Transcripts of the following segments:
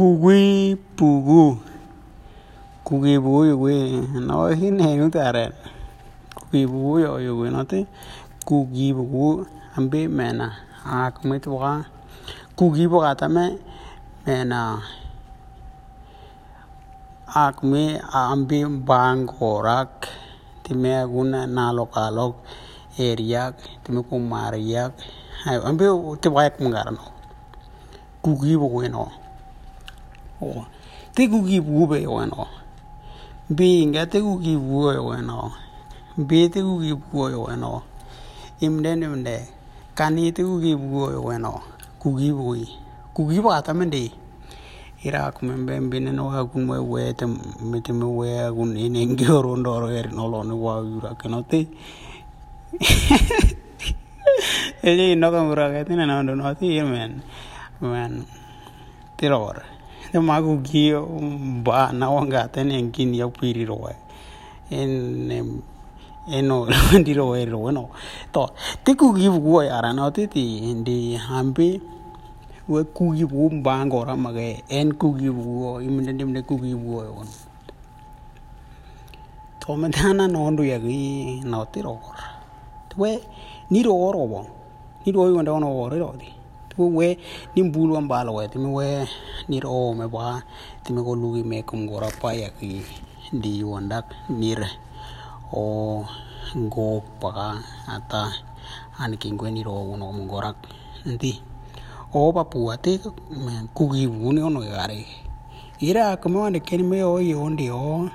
Kugui pugu. Kugui pugu yugui nó hin hẹn nu tare. Kugui pugu yo yugui nó te. Kugui pugu ambe mena. A kumit waka. Kugui waka tame mena. A kumi ambe bang korak. Time aguna nalok alok eriak. Time kumariak. Ambe te wayak mengarano. Kugui pugu no. Oh, te kugi bube bueno. Binga te kugi bue bueno. Be te kugi bue bueno. Imde imde. Kani te kugi bue bueno. Kugi bui. Kugi ba ta mende. Ira kumembe mbine no akun we we te mete me we akun ine ngoro ndoro er no lo no wa yura que te. Ele no kamura que tiene no no ti men. Men. Tiror te magu gio ba na wanga tene ngin ya piri roe en eno di roe roe no to te ku gi bu ya ra no te ti ndi hambe we ku gi bu ba ngora mage en ku gi bu imne dimne ku gi bu on to me dana no ndu ya gi no te ro we ni ro ro bo ni ro yo ndo no ro ro di we ni bulu am balo we timi we ni ro me ba timi ko lugi me kum gora pa ya ki di wandak nir o go pa ata an king we ni ro no mo gorak ndi. O pa pu ate ku gi ni ono gare ira como ne ken me o yo ndi o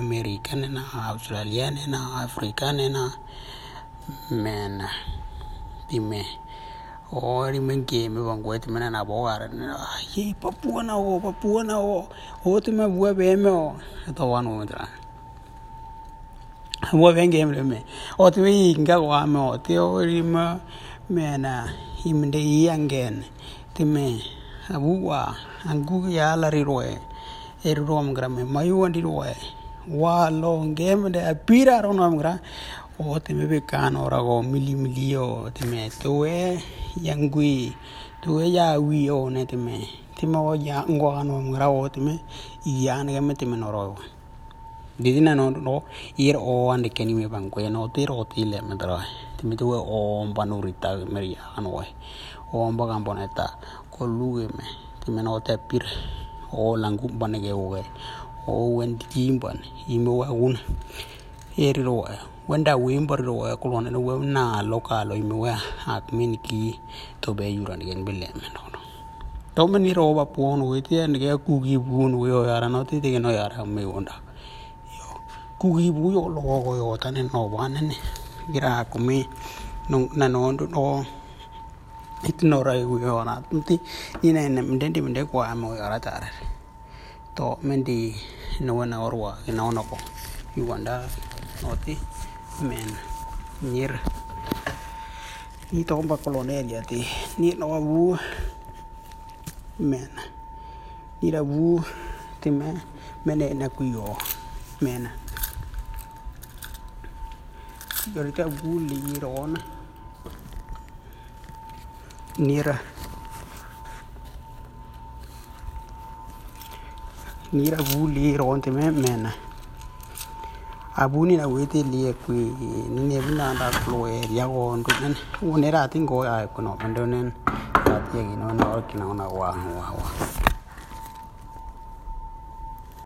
american na australian na african na men dime ori menkeme bankwete mena nabo gare ye papua nao papua nao otume bua beme o eto wan ometra bua bengeme leme otume yinga gwame o te orima mena imde iyangen time abuwa angu yalarirwe erurom grame mayuwandirwe walongemde apira aronom gra o teme be kan orago mili mili o teme tuwe yangui tuwe ya wi o ne teme teme o ya ngwa no ngra o teme ya ne me teme no ro didina no no ir o ande keni me banko ya no tiro tile me dro teme tuwe o mba no me ya no o mba gambo neta ko luge me teme no te pir o langu banege o ge o wen timbane imo waguna eri roya wenda wimbo roya kulona no wena lokalo imiwe akmin ki to be yuran gen bille men no to men ni roba pon we ti en ge ku gi bun we o yara, no ti de no yara, me wonda. Yo ku gi bu yo lo go yo tan no ban ne. Gira ku mi no, na no no ignora we o na ti ni ne ne mden di mde ko am o yara tar to men di no na orwa no no ko yuanda oti men nir ni to ba kolonel ya ti. Ni no wu men. Ni da wu ti me men na ku yo men. Yori ta wu li ron nira nira wu li ron ti abuni na wete lie kui ni ne bina da klo e ya go ndo nen wo ne ra tin go ya ko no ndo nen ta tie gi no no ki no na wa wa wa